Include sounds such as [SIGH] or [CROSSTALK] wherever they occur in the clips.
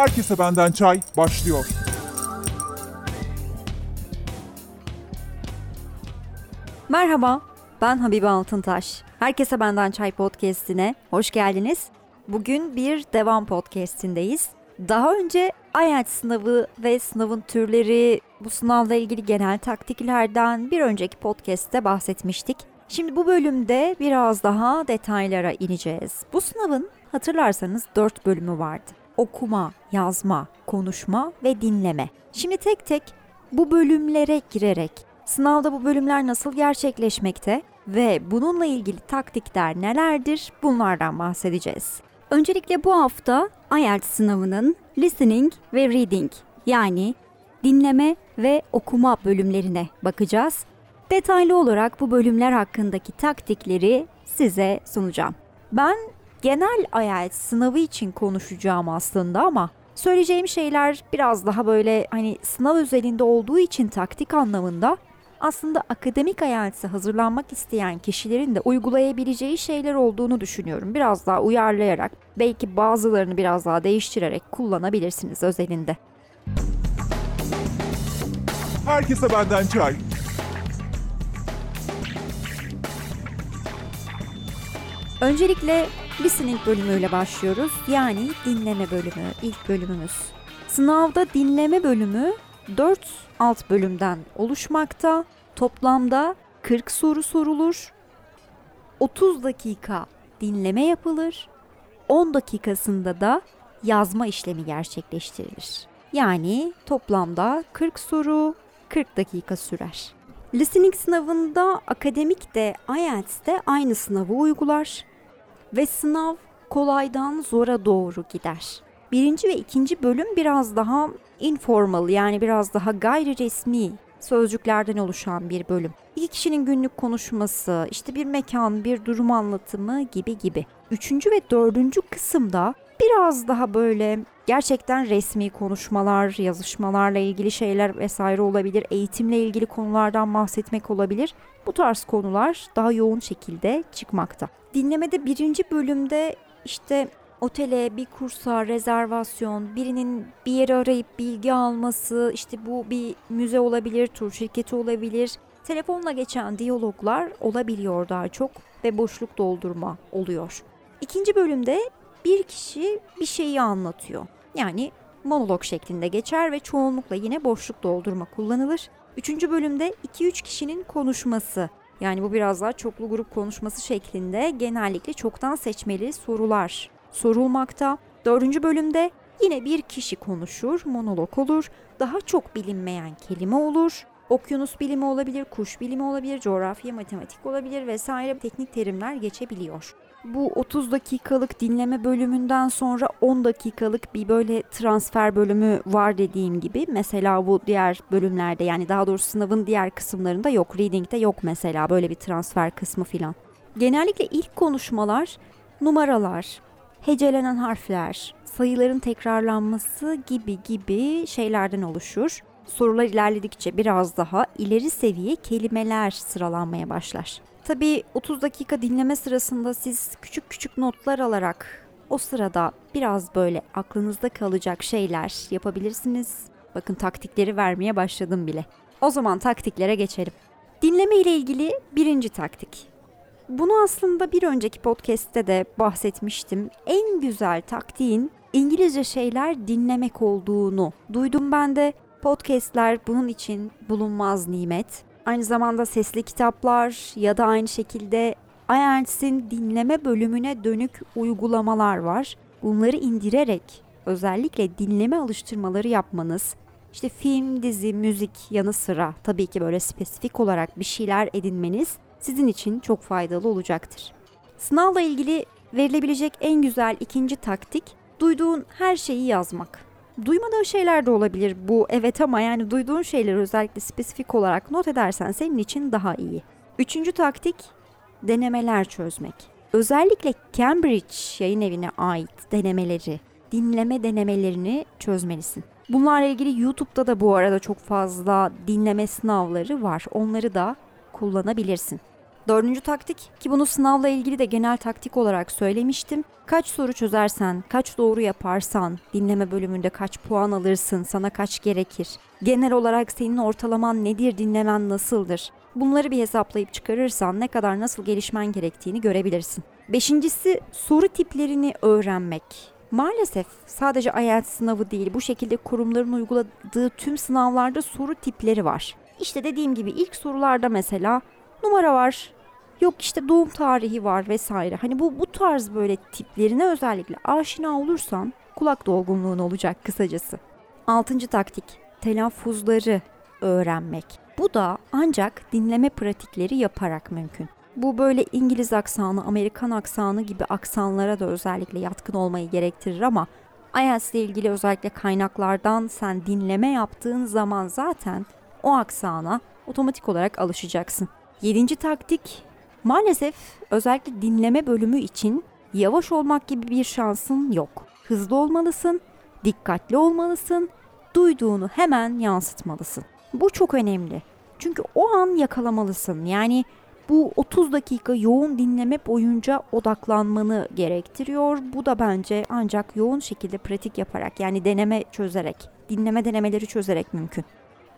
Herkese benden çay başlıyor. Merhaba, ben Habibe Altıntaş. Herkese Benden Çay Podcast'ine hoş geldiniz. Bugün bir devam podcast'indeyiz. Daha önce IELTS sınavı ve sınavın türleri, bu sınavla ilgili genel taktiklerden bir önceki podcast'te bahsetmiştik. Şimdi bu bölümde biraz daha detaylara ineceğiz. Bu sınavın hatırlarsanız 4 bölümü vardı. Okuma, yazma, konuşma ve dinleme. Şimdi tek tek bu bölümlere girerek sınavda bu bölümler nasıl gerçekleşmekte ve bununla ilgili taktikler nelerdir bunlardan bahsedeceğiz. Öncelikle bu hafta IELTS sınavının listening ve reading yani dinleme ve okuma bölümlerine bakacağız. Detaylı olarak bu bölümler hakkındaki taktikleri size sunacağım. Ben genel IELTS sınavı için konuşacağım aslında ama söyleyeceğim şeyler biraz daha böyle hani sınav özelinde olduğu için taktik anlamında aslında akademik IELTS'e hazırlanmak isteyen kişilerin de uygulayabileceği şeyler olduğunu düşünüyorum. Biraz daha uyarlayarak, belki bazılarını biraz daha değiştirerek kullanabilirsiniz özelinde. Herkese benden çay. Öncelikle listening bölümüyle başlıyoruz. Yani dinleme bölümü, ilk bölümümüz. Sınavda dinleme bölümü 4 alt bölümden oluşmakta. Toplamda 40 soru sorulur. 30 dakika dinleme yapılır. 10 dakikasında da yazma işlemi gerçekleştirilir. Yani toplamda 40 soru 40 dakika sürer. Listening sınavında akademik de IELTS de aynı sınavı uygular ve sınav kolaydan zora doğru gider. Birinci ve ikinci bölüm biraz daha informal yani biraz daha gayri resmi sözcüklerden oluşan bir bölüm. İki kişinin günlük konuşması, işte bir mekan, bir durum anlatımı gibi gibi. Üçüncü ve dördüncü kısımda biraz daha böyle gerçekten resmi konuşmalar, yazışmalarla ilgili şeyler vesaire olabilir. Eğitimle ilgili konulardan bahsetmek olabilir. Bu tarz konular daha yoğun şekilde çıkmakta. Dinlemede birinci bölümde işte otele, bir kursa, rezervasyon, birinin bir yeri arayıp bilgi alması, işte bu bir müze olabilir, tur şirketi olabilir. Telefonla geçen diyaloglar olabiliyor daha çok ve boşluk doldurma oluyor. İkinci bölümde bir kişi bir şeyi anlatıyor. Yani monolog şeklinde geçer ve çoğunlukla yine boşluk doldurma kullanılır. Üçüncü bölümde 2-3 kişinin konuşması. Yani bu biraz daha çoklu grup konuşması şeklinde genellikle çoktan seçmeli sorular sorulmakta. Dördüncü bölümde yine bir kişi konuşur, monolog olur, daha çok bilinmeyen kelime olur. Okyanus bilimi olabilir, kuş bilimi olabilir, coğrafya, matematik olabilir vesaire teknik terimler geçebiliyor. Bu 30 dakikalık dinleme bölümünden sonra 10 dakikalık bir böyle transfer bölümü var dediğim gibi. Mesela bu diğer bölümlerde yani daha doğrusu sınavın diğer kısımlarında yok. Reading'de yok mesela böyle bir transfer kısmı filan. Genellikle ilk konuşmalar numaralar, hecelenen harfler, sayıların tekrarlanması gibi gibi şeylerden oluşur. Sorular ilerledikçe biraz daha ileri seviye kelimeler sıralanmaya başlar. Tabii 30 dakika dinleme sırasında siz küçük küçük notlar alarak o sırada biraz böyle aklınızda kalacak şeyler yapabilirsiniz. Bakın taktikleri vermeye başladım bile. O zaman taktiklere geçelim. Dinleme ile ilgili birinci taktik. Bunu aslında bir önceki podcast'te de bahsetmiştim. En güzel taktiğin İngilizce şeyler dinlemek olduğunu duydum ben de. Podcast'ler bunun için bulunmaz nimet. Aynı zamanda sesli kitaplar ya da aynı şekilde IELTS'in dinleme bölümüne dönük uygulamalar var. Bunları indirerek özellikle dinleme alıştırmaları yapmanız, işte film, dizi, müzik yanı sıra tabii ki böyle spesifik olarak bir şeyler edinmeniz sizin için çok faydalı olacaktır. Sınavla ilgili verilebilecek en güzel ikinci taktik duyduğun her şeyi yazmak. Duymadığın şeyler de olabilir bu evet ama yani duyduğun şeyleri özellikle spesifik olarak not edersen senin için daha iyi. Üçüncü taktik denemeler çözmek. Özellikle Cambridge yayın evine ait denemeleri, dinleme denemelerini çözmelisin. Bunlarla ilgili YouTube'da da bu arada çok fazla dinleme sınavları var. Onları da kullanabilirsin. Dördüncü taktik ki bunu sınavla ilgili de genel taktik olarak söylemiştim. Kaç soru çözersen, kaç doğru yaparsan, dinleme bölümünde kaç puan alırsın, sana kaç gerekir? Genel olarak senin ortalaman nedir, dinlemen nasıldır? Bunları bir hesaplayıp çıkarırsan ne kadar nasıl gelişmen gerektiğini görebilirsin. Beşincisi soru tiplerini öğrenmek. Maalesef sadece IELTS sınavı değil bu şekilde kurumların uyguladığı tüm sınavlarda soru tipleri var. İşte dediğim gibi ilk sorularda mesela numara var, yok işte doğum tarihi var vesaire. Hani bu bu tarz böyle tiplerine özellikle aşina olursan kulak dolgunluğun olacak kısacası. Altıncı taktik telaffuzları öğrenmek. Bu da ancak dinleme pratikleri yaparak mümkün. Bu böyle İngiliz aksanı, Amerikan aksanı gibi aksanlara da özellikle yatkın olmayı gerektirir ama IELTS ile ilgili özellikle kaynaklardan sen dinleme yaptığın zaman zaten o aksana otomatik olarak alışacaksın. Yedinci taktik maalesef özellikle dinleme bölümü için yavaş olmak gibi bir şansın yok. Hızlı olmalısın, dikkatli olmalısın, duyduğunu hemen yansıtmalısın. Bu çok önemli. Çünkü o an yakalamalısın. Yani bu 30 dakika yoğun dinleme boyunca odaklanmanı gerektiriyor. Bu da bence ancak yoğun şekilde pratik yaparak yani deneme çözerek, dinleme denemeleri çözerek mümkün.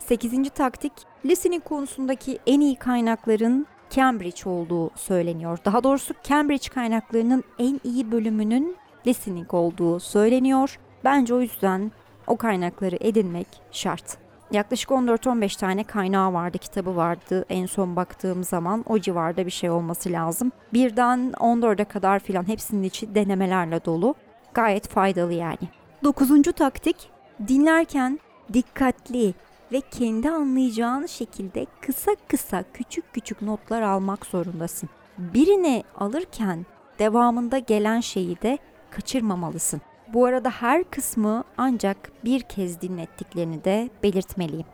8. taktik, listening konusundaki en iyi kaynakların Cambridge olduğu söyleniyor. Daha doğrusu Cambridge kaynaklarının en iyi bölümünün listening olduğu söyleniyor. Bence o yüzden o kaynakları edinmek şart. Yaklaşık 14-15 tane kaynağı vardı, kitabı vardı en son baktığım zaman. O civarda bir şey olması lazım. Birden 14'e kadar filan hepsinin içi denemelerle dolu. Gayet faydalı yani. Dokuzuncu taktik, dinlerken dikkatli ve kendi anlayacağın şekilde kısa kısa küçük küçük notlar almak zorundasın. Birini alırken devamında gelen şeyi de kaçırmamalısın. Bu arada her kısmı ancak bir kez dinlettiklerini de belirtmeliyim.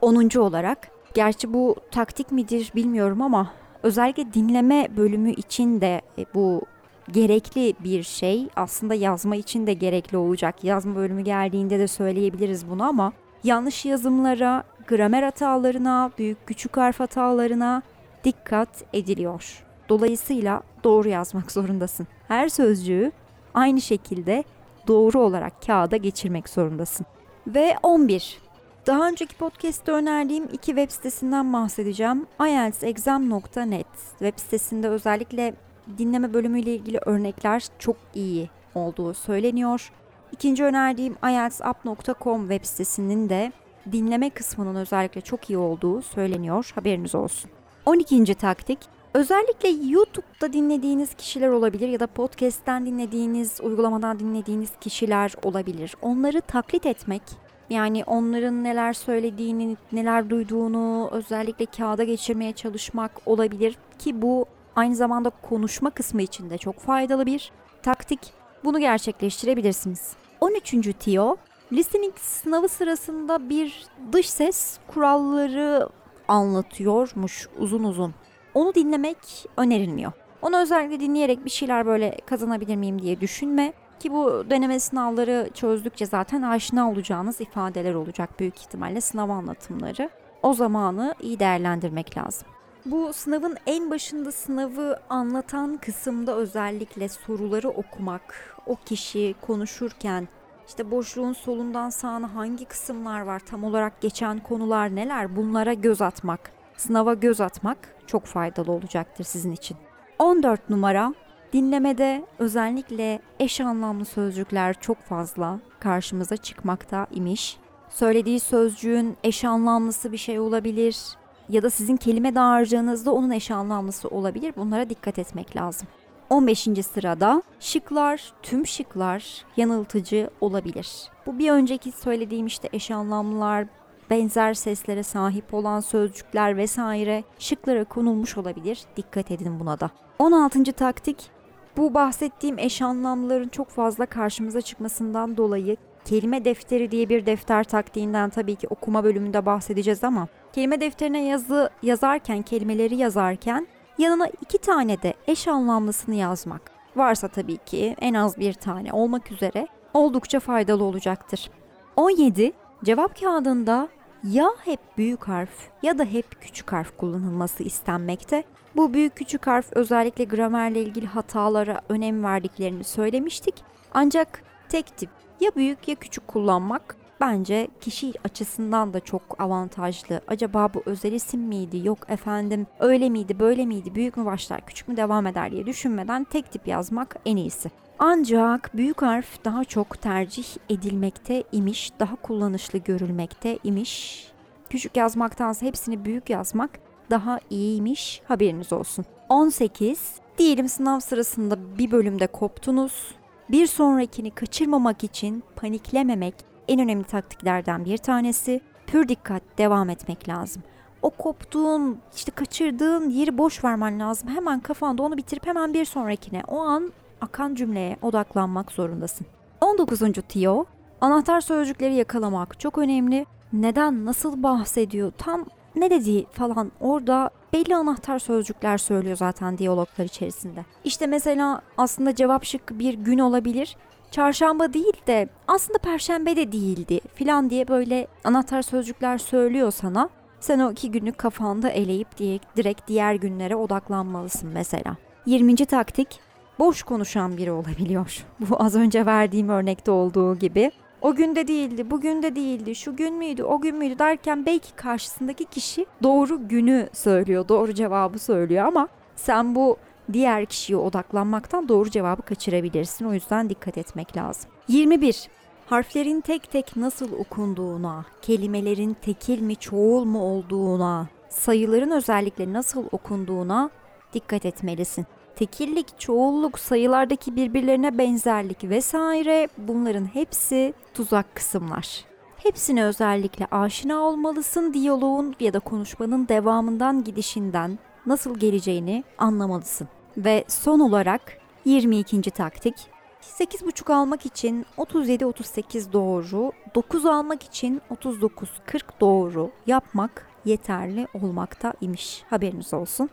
10. olarak, gerçi bu taktik midir bilmiyorum ama özellikle dinleme bölümü için de e, bu gerekli bir şey. Aslında yazma için de gerekli olacak. Yazma bölümü geldiğinde de söyleyebiliriz bunu ama yanlış yazımlara, gramer hatalarına, büyük küçük harf hatalarına dikkat ediliyor. Dolayısıyla doğru yazmak zorundasın. Her sözcüğü aynı şekilde doğru olarak kağıda geçirmek zorundasın. Ve 11. Daha önceki podcast'te önerdiğim iki web sitesinden bahsedeceğim. IELTSexam.net web sitesinde özellikle dinleme bölümüyle ilgili örnekler çok iyi olduğu söyleniyor. İkinci önerdiğim IELTSUp.com web sitesinin de dinleme kısmının özellikle çok iyi olduğu söyleniyor. Haberiniz olsun. 12. taktik Özellikle YouTube'da dinlediğiniz kişiler olabilir ya da podcast'ten dinlediğiniz, uygulamadan dinlediğiniz kişiler olabilir. Onları taklit etmek, yani onların neler söylediğini, neler duyduğunu özellikle kağıda geçirmeye çalışmak olabilir ki bu aynı zamanda konuşma kısmı için de çok faydalı bir taktik. Bunu gerçekleştirebilirsiniz. 13. tiyo, listening sınavı sırasında bir dış ses kuralları anlatıyormuş uzun uzun onu dinlemek önerilmiyor. Onu özellikle dinleyerek bir şeyler böyle kazanabilir miyim diye düşünme. Ki bu deneme sınavları çözdükçe zaten aşina olacağınız ifadeler olacak büyük ihtimalle sınav anlatımları. O zamanı iyi değerlendirmek lazım. Bu sınavın en başında sınavı anlatan kısımda özellikle soruları okumak, o kişi konuşurken işte boşluğun solundan sağına hangi kısımlar var, tam olarak geçen konular neler bunlara göz atmak, sınava göz atmak çok faydalı olacaktır sizin için. 14 numara dinlemede özellikle eş anlamlı sözcükler çok fazla karşımıza çıkmakta imiş. Söylediği sözcüğün eş anlamlısı bir şey olabilir ya da sizin kelime dağarcığınızda onun eş anlamlısı olabilir. Bunlara dikkat etmek lazım. 15. sırada şıklar, tüm şıklar yanıltıcı olabilir. Bu bir önceki söylediğim işte eş anlamlılar, benzer seslere sahip olan sözcükler vesaire şıklara konulmuş olabilir. Dikkat edin buna da. 16. taktik bu bahsettiğim eş anlamların çok fazla karşımıza çıkmasından dolayı kelime defteri diye bir defter taktiğinden tabii ki okuma bölümünde bahsedeceğiz ama kelime defterine yazı yazarken, kelimeleri yazarken yanına iki tane de eş anlamlısını yazmak. Varsa tabii ki en az bir tane olmak üzere oldukça faydalı olacaktır. 17. Cevap kağıdında ya hep büyük harf ya da hep küçük harf kullanılması istenmekte Bu büyük küçük harf özellikle gramerle ilgili hatalara önem verdiklerini söylemiştik. Ancak tek tip ya büyük ya küçük kullanmak bence kişi açısından da çok avantajlı. Acaba bu özel isim miydi? Yok efendim öyle miydi böyle miydi? Büyük mü başlar küçük mü devam eder diye düşünmeden tek tip yazmak en iyisi. Ancak büyük harf daha çok tercih edilmekte imiş, daha kullanışlı görülmekte imiş. Küçük yazmaktansa hepsini büyük yazmak daha iyiymiş haberiniz olsun. 18. Diyelim sınav sırasında bir bölümde koptunuz. Bir sonrakini kaçırmamak için paniklememek en önemli taktiklerden bir tanesi. Pür dikkat devam etmek lazım. O koptuğun, işte kaçırdığın yeri boş vermen lazım. Hemen kafanda onu bitirip hemen bir sonrakine o an akan cümleye odaklanmak zorundasın. 19. tiyo Anahtar sözcükleri yakalamak çok önemli. Neden, nasıl bahsediyor, tam ne dediği falan orada belli anahtar sözcükler söylüyor zaten diyaloglar içerisinde. İşte mesela aslında cevap şıkkı bir gün olabilir. Çarşamba değil de aslında perşembe de değildi filan diye böyle anahtar sözcükler söylüyor sana. Sen o iki günlük kafanda eleyip diye direkt diğer günlere odaklanmalısın mesela. 20. taktik boş konuşan biri olabiliyor. [LAUGHS] Bu az önce verdiğim örnekte olduğu gibi. O günde değildi, bugün de değildi, şu gün müydü, o gün müydü derken belki karşısındaki kişi doğru günü söylüyor, doğru cevabı söylüyor ama sen bu diğer kişiye odaklanmaktan doğru cevabı kaçırabilirsin. O yüzden dikkat etmek lazım. 21. Harflerin tek tek nasıl okunduğuna, kelimelerin tekil mi çoğul mu olduğuna, sayıların özellikle nasıl okunduğuna dikkat etmelisin tekillik, çoğulluk, sayılardaki birbirlerine benzerlik vesaire bunların hepsi tuzak kısımlar. Hepsine özellikle aşina olmalısın diyaloğun ya da konuşmanın devamından gidişinden nasıl geleceğini anlamalısın. Ve son olarak 22. taktik 8,5 almak için 37-38 doğru, 9 almak için 39-40 doğru yapmak yeterli olmakta imiş. Haberiniz olsun.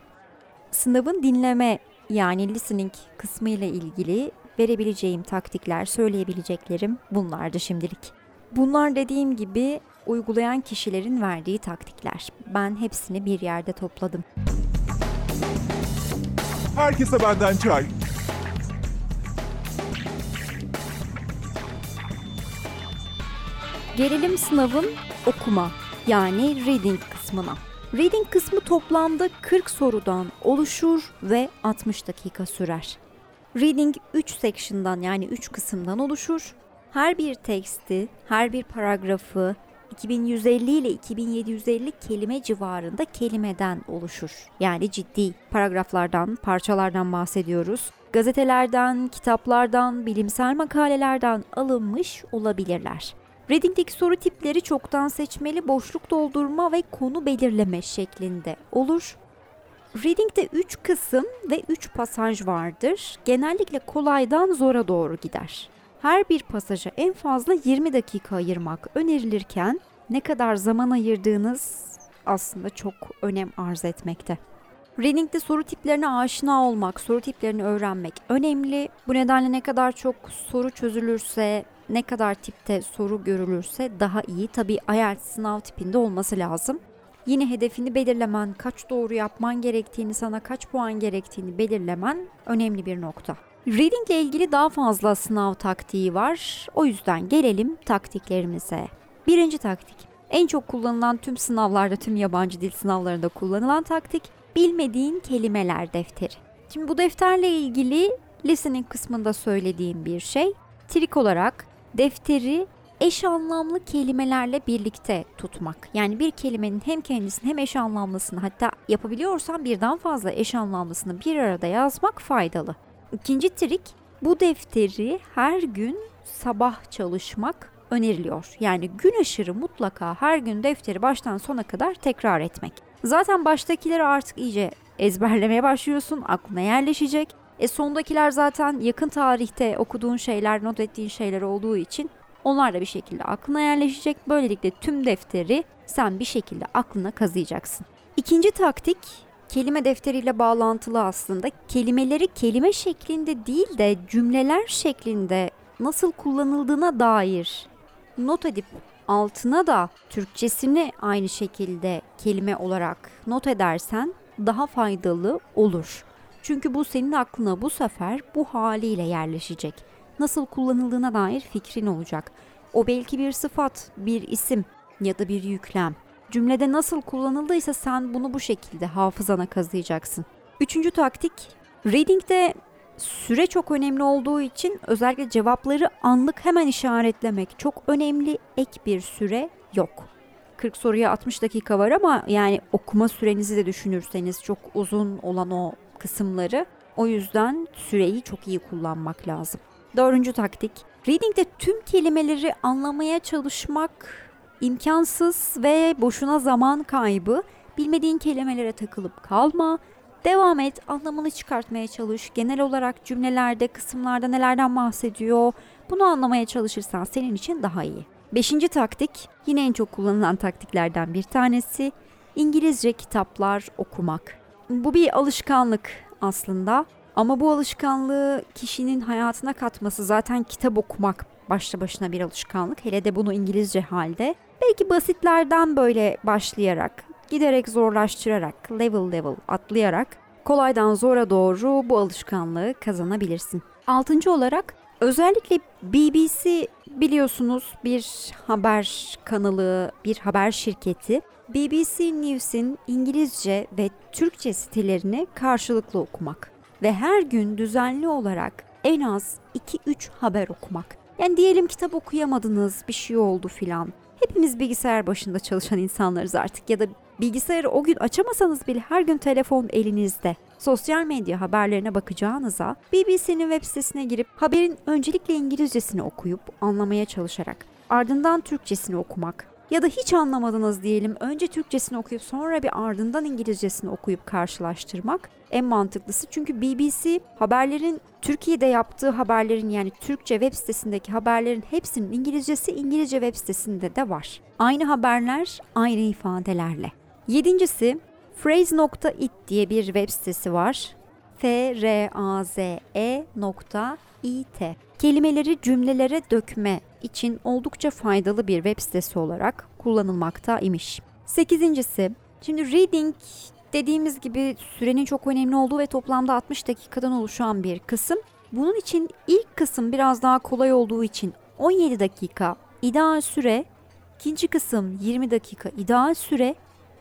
Sınavın dinleme yani listening kısmı ile ilgili verebileceğim taktikler, söyleyebileceklerim bunlardı şimdilik. Bunlar dediğim gibi uygulayan kişilerin verdiği taktikler. Ben hepsini bir yerde topladım. Herkese benden çay. Gelelim sınavın okuma yani reading kısmına. Reading kısmı toplamda 40 sorudan oluşur ve 60 dakika sürer. Reading 3 section'dan yani 3 kısımdan oluşur. Her bir teksti, her bir paragrafı 2150 ile 2750 kelime civarında kelimeden oluşur. Yani ciddi paragraflardan, parçalardan bahsediyoruz. Gazetelerden, kitaplardan, bilimsel makalelerden alınmış olabilirler. Reading'deki soru tipleri çoktan seçmeli, boşluk doldurma ve konu belirleme şeklinde olur. Reading'de 3 kısım ve 3 pasaj vardır. Genellikle kolaydan zora doğru gider. Her bir pasaja en fazla 20 dakika ayırmak önerilirken ne kadar zaman ayırdığınız aslında çok önem arz etmekte. Reading'de soru tiplerine aşina olmak, soru tiplerini öğrenmek önemli. Bu nedenle ne kadar çok soru çözülürse, ne kadar tipte soru görülürse daha iyi. Tabi IELTS sınav tipinde olması lazım. Yine hedefini belirlemen, kaç doğru yapman gerektiğini, sana kaç puan gerektiğini belirlemen önemli bir nokta. Reading ile ilgili daha fazla sınav taktiği var. O yüzden gelelim taktiklerimize. Birinci taktik. En çok kullanılan tüm sınavlarda, tüm yabancı dil sınavlarında kullanılan taktik bilmediğin kelimeler defteri. Şimdi bu defterle ilgili listening kısmında söylediğim bir şey. Trik olarak defteri eş anlamlı kelimelerle birlikte tutmak. Yani bir kelimenin hem kendisini hem eş anlamlısını hatta yapabiliyorsan birden fazla eş anlamlısını bir arada yazmak faydalı. İkinci trik bu defteri her gün sabah çalışmak öneriliyor. Yani gün aşırı mutlaka her gün defteri baştan sona kadar tekrar etmek. Zaten baştakileri artık iyice ezberlemeye başlıyorsun, aklına yerleşecek. E sondakiler zaten yakın tarihte okuduğun şeyler, not ettiğin şeyler olduğu için onlar da bir şekilde aklına yerleşecek. Böylelikle tüm defteri sen bir şekilde aklına kazıyacaksın. İkinci taktik kelime defteriyle bağlantılı aslında. Kelimeleri kelime şeklinde değil de cümleler şeklinde nasıl kullanıldığına dair not edip altına da Türkçesini aynı şekilde kelime olarak not edersen daha faydalı olur. Çünkü bu senin aklına bu sefer bu haliyle yerleşecek. Nasıl kullanıldığına dair fikrin olacak. O belki bir sıfat, bir isim ya da bir yüklem. Cümlede nasıl kullanıldıysa sen bunu bu şekilde hafızana kazıyacaksın. Üçüncü taktik, reading'de süre çok önemli olduğu için özellikle cevapları anlık hemen işaretlemek çok önemli. Ek bir süre yok. 40 soruya 60 dakika var ama yani okuma sürenizi de düşünürseniz çok uzun olan o kısımları o yüzden süreyi çok iyi kullanmak lazım. Dördüncü taktik. Reading'de tüm kelimeleri anlamaya çalışmak imkansız ve boşuna zaman kaybı. Bilmediğin kelimelere takılıp kalma. Devam et, anlamını çıkartmaya çalış. Genel olarak cümlelerde, kısımlarda nelerden bahsediyor? Bunu anlamaya çalışırsan senin için daha iyi. Beşinci taktik, yine en çok kullanılan taktiklerden bir tanesi. İngilizce kitaplar okumak. Bu bir alışkanlık aslında. Ama bu alışkanlığı kişinin hayatına katması zaten kitap okumak başlı başına bir alışkanlık. Hele de bunu İngilizce halde. Belki basitlerden böyle başlayarak, giderek zorlaştırarak, level level atlayarak kolaydan zora doğru bu alışkanlığı kazanabilirsin. Altıncı olarak özellikle BBC biliyorsunuz bir haber kanalı, bir haber şirketi. BBC News'in İngilizce ve Türkçe sitelerini karşılıklı okumak ve her gün düzenli olarak en az 2-3 haber okumak. Yani diyelim kitap okuyamadınız, bir şey oldu filan. Hepimiz bilgisayar başında çalışan insanlarız artık ya da bilgisayarı o gün açamasanız bile her gün telefon elinizde. Sosyal medya haberlerine bakacağınıza BBC'nin web sitesine girip haberin öncelikle İngilizcesini okuyup anlamaya çalışarak ardından Türkçesini okumak ya da hiç anlamadınız diyelim önce Türkçesini okuyup sonra bir ardından İngilizcesini okuyup karşılaştırmak en mantıklısı. Çünkü BBC haberlerin Türkiye'de yaptığı haberlerin yani Türkçe web sitesindeki haberlerin hepsinin İngilizcesi İngilizce web sitesinde de var. Aynı haberler aynı ifadelerle. Yedincisi Phrase.it diye bir web sitesi var. F-R-A-Z-E nokta it. Kelimeleri cümlelere dökme için oldukça faydalı bir web sitesi olarak kullanılmakta imiş. Sekizincisi, şimdi reading dediğimiz gibi sürenin çok önemli olduğu ve toplamda 60 dakikadan oluşan bir kısım. Bunun için ilk kısım biraz daha kolay olduğu için 17 dakika ideal süre, ikinci kısım 20 dakika ideal süre,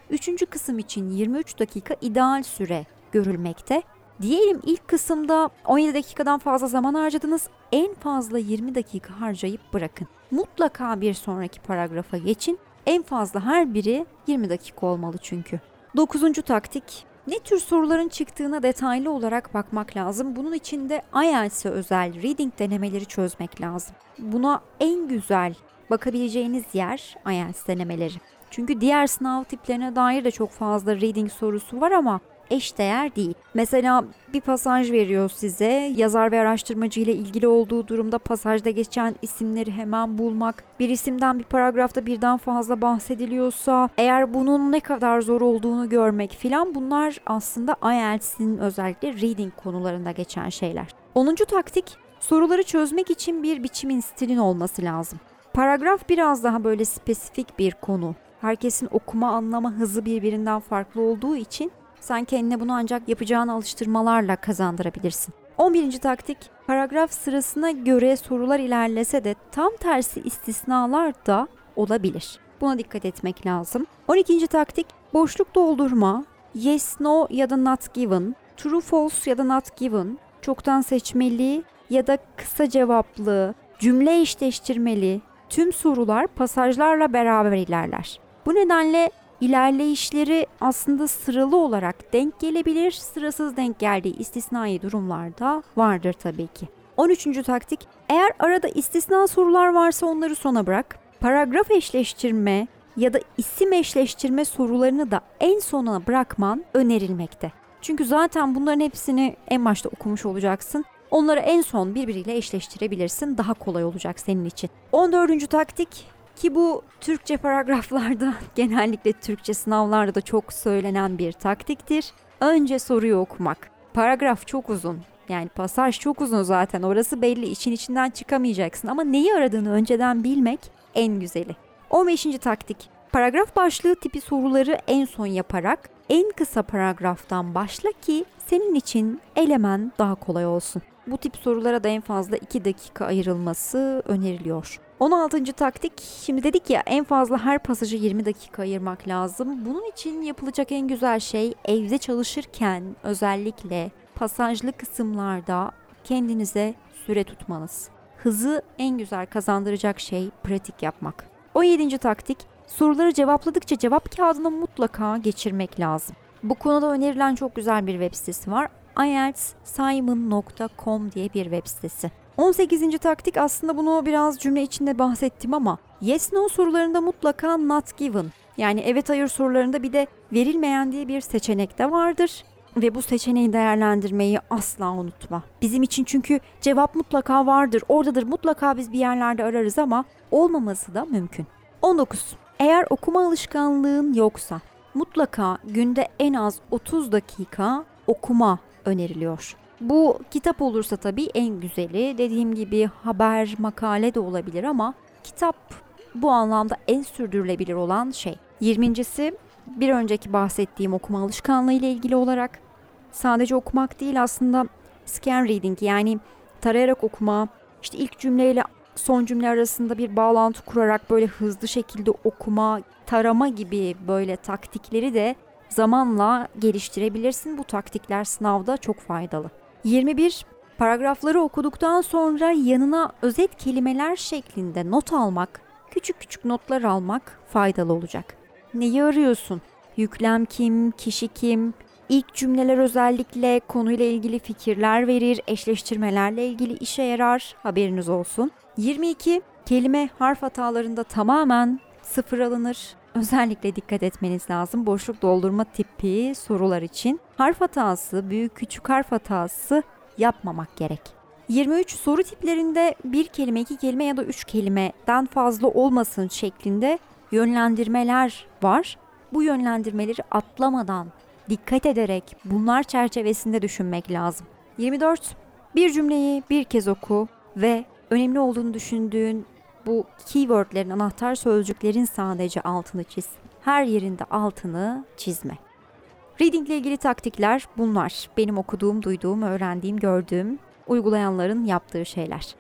üçüncü kısım için 23 dakika ideal süre görülmekte. Diyelim ilk kısımda 17 dakikadan fazla zaman harcadınız. En fazla 20 dakika harcayıp bırakın. Mutlaka bir sonraki paragrafa geçin. En fazla her biri 20 dakika olmalı çünkü. Dokuzuncu taktik. Ne tür soruların çıktığına detaylı olarak bakmak lazım. Bunun için de IELTS'e özel reading denemeleri çözmek lazım. Buna en güzel bakabileceğiniz yer IELTS denemeleri. Çünkü diğer sınav tiplerine dair de çok fazla reading sorusu var ama eşdeğer değil. Mesela bir pasaj veriyor size. Yazar ve araştırmacı ile ilgili olduğu durumda pasajda geçen isimleri hemen bulmak, bir isimden bir paragrafta birden fazla bahsediliyorsa, eğer bunun ne kadar zor olduğunu görmek filan bunlar aslında IELTS'in özellikle reading konularında geçen şeyler. 10. taktik soruları çözmek için bir biçimin stilin olması lazım. Paragraf biraz daha böyle spesifik bir konu. Herkesin okuma anlama hızı birbirinden farklı olduğu için sen kendine bunu ancak yapacağın alıştırmalarla kazandırabilirsin. 11. taktik, paragraf sırasına göre sorular ilerlese de tam tersi istisnalar da olabilir. Buna dikkat etmek lazım. 12. taktik, boşluk doldurma, yes, no ya da not given, true, false ya da not given, çoktan seçmeli ya da kısa cevaplı, cümle eşleştirmeli, tüm sorular pasajlarla beraber ilerler. Bu nedenle ilerleyişleri aslında sıralı olarak denk gelebilir. Sırasız denk geldiği istisnai durumlarda vardır tabii ki. 13. taktik eğer arada istisna sorular varsa onları sona bırak. Paragraf eşleştirme ya da isim eşleştirme sorularını da en sona bırakman önerilmekte. Çünkü zaten bunların hepsini en başta okumuş olacaksın. Onları en son birbiriyle eşleştirebilirsin. Daha kolay olacak senin için. 14. taktik ki bu Türkçe paragraflarda [LAUGHS] genellikle Türkçe sınavlarda da çok söylenen bir taktiktir. Önce soruyu okumak. Paragraf çok uzun. Yani pasaj çok uzun zaten orası belli için içinden çıkamayacaksın ama neyi aradığını önceden bilmek en güzeli. 15. taktik. Paragraf başlığı tipi soruları en son yaparak en kısa paragraftan başla ki senin için elemen daha kolay olsun. Bu tip sorulara da en fazla 2 dakika ayrılması öneriliyor. 16. taktik, şimdi dedik ya en fazla her pasajı 20 dakika ayırmak lazım. Bunun için yapılacak en güzel şey evde çalışırken özellikle pasajlı kısımlarda kendinize süre tutmanız. Hızı en güzel kazandıracak şey pratik yapmak. 17. taktik, soruları cevapladıkça cevap kağıdına mutlaka geçirmek lazım. Bu konuda önerilen çok güzel bir web sitesi var. ieltsimon.com diye bir web sitesi. 18. taktik aslında bunu biraz cümle içinde bahsettim ama yes no sorularında mutlaka not given yani evet hayır sorularında bir de verilmeyen diye bir seçenek de vardır ve bu seçeneği değerlendirmeyi asla unutma. Bizim için çünkü cevap mutlaka vardır, oradadır, mutlaka biz bir yerlerde ararız ama olmaması da mümkün. 19. Eğer okuma alışkanlığın yoksa mutlaka günde en az 30 dakika okuma öneriliyor. Bu kitap olursa tabii en güzeli. Dediğim gibi haber, makale de olabilir ama kitap bu anlamda en sürdürülebilir olan şey. 20.si bir önceki bahsettiğim okuma alışkanlığı ile ilgili olarak sadece okumak değil aslında scan reading yani tarayarak okuma, işte ilk cümleyle son cümle arasında bir bağlantı kurarak böyle hızlı şekilde okuma, tarama gibi böyle taktikleri de zamanla geliştirebilirsin. Bu taktikler sınavda çok faydalı. 21. Paragrafları okuduktan sonra yanına özet kelimeler şeklinde not almak, küçük küçük notlar almak faydalı olacak. Neyi arıyorsun? Yüklem kim, kişi kim? İlk cümleler özellikle konuyla ilgili fikirler verir, eşleştirmelerle ilgili işe yarar. Haberiniz olsun. 22. Kelime harf hatalarında tamamen sıfır alınır. Özellikle dikkat etmeniz lazım boşluk doldurma tipi sorular için. Harf hatası, büyük küçük harf hatası yapmamak gerek. 23 soru tiplerinde bir kelime, iki kelime ya da üç kelimeden fazla olmasın şeklinde yönlendirmeler var. Bu yönlendirmeleri atlamadan, dikkat ederek bunlar çerçevesinde düşünmek lazım. 24. Bir cümleyi bir kez oku ve önemli olduğunu düşündüğün bu keywordlerin, anahtar sözcüklerin sadece altını çiz. Her yerinde altını çizme. Reading ile ilgili taktikler bunlar. Benim okuduğum, duyduğum, öğrendiğim, gördüğüm, uygulayanların yaptığı şeyler.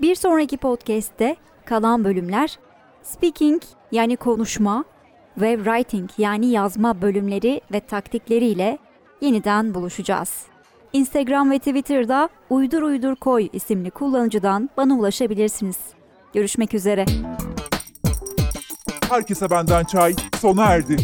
Bir sonraki podcast'te kalan bölümler speaking yani konuşma ve writing yani yazma bölümleri ve taktikleriyle yeniden buluşacağız. Instagram ve Twitter'da uydur uydur koy isimli kullanıcıdan bana ulaşabilirsiniz. Görüşmek üzere. Herkese benden çay sona erdi.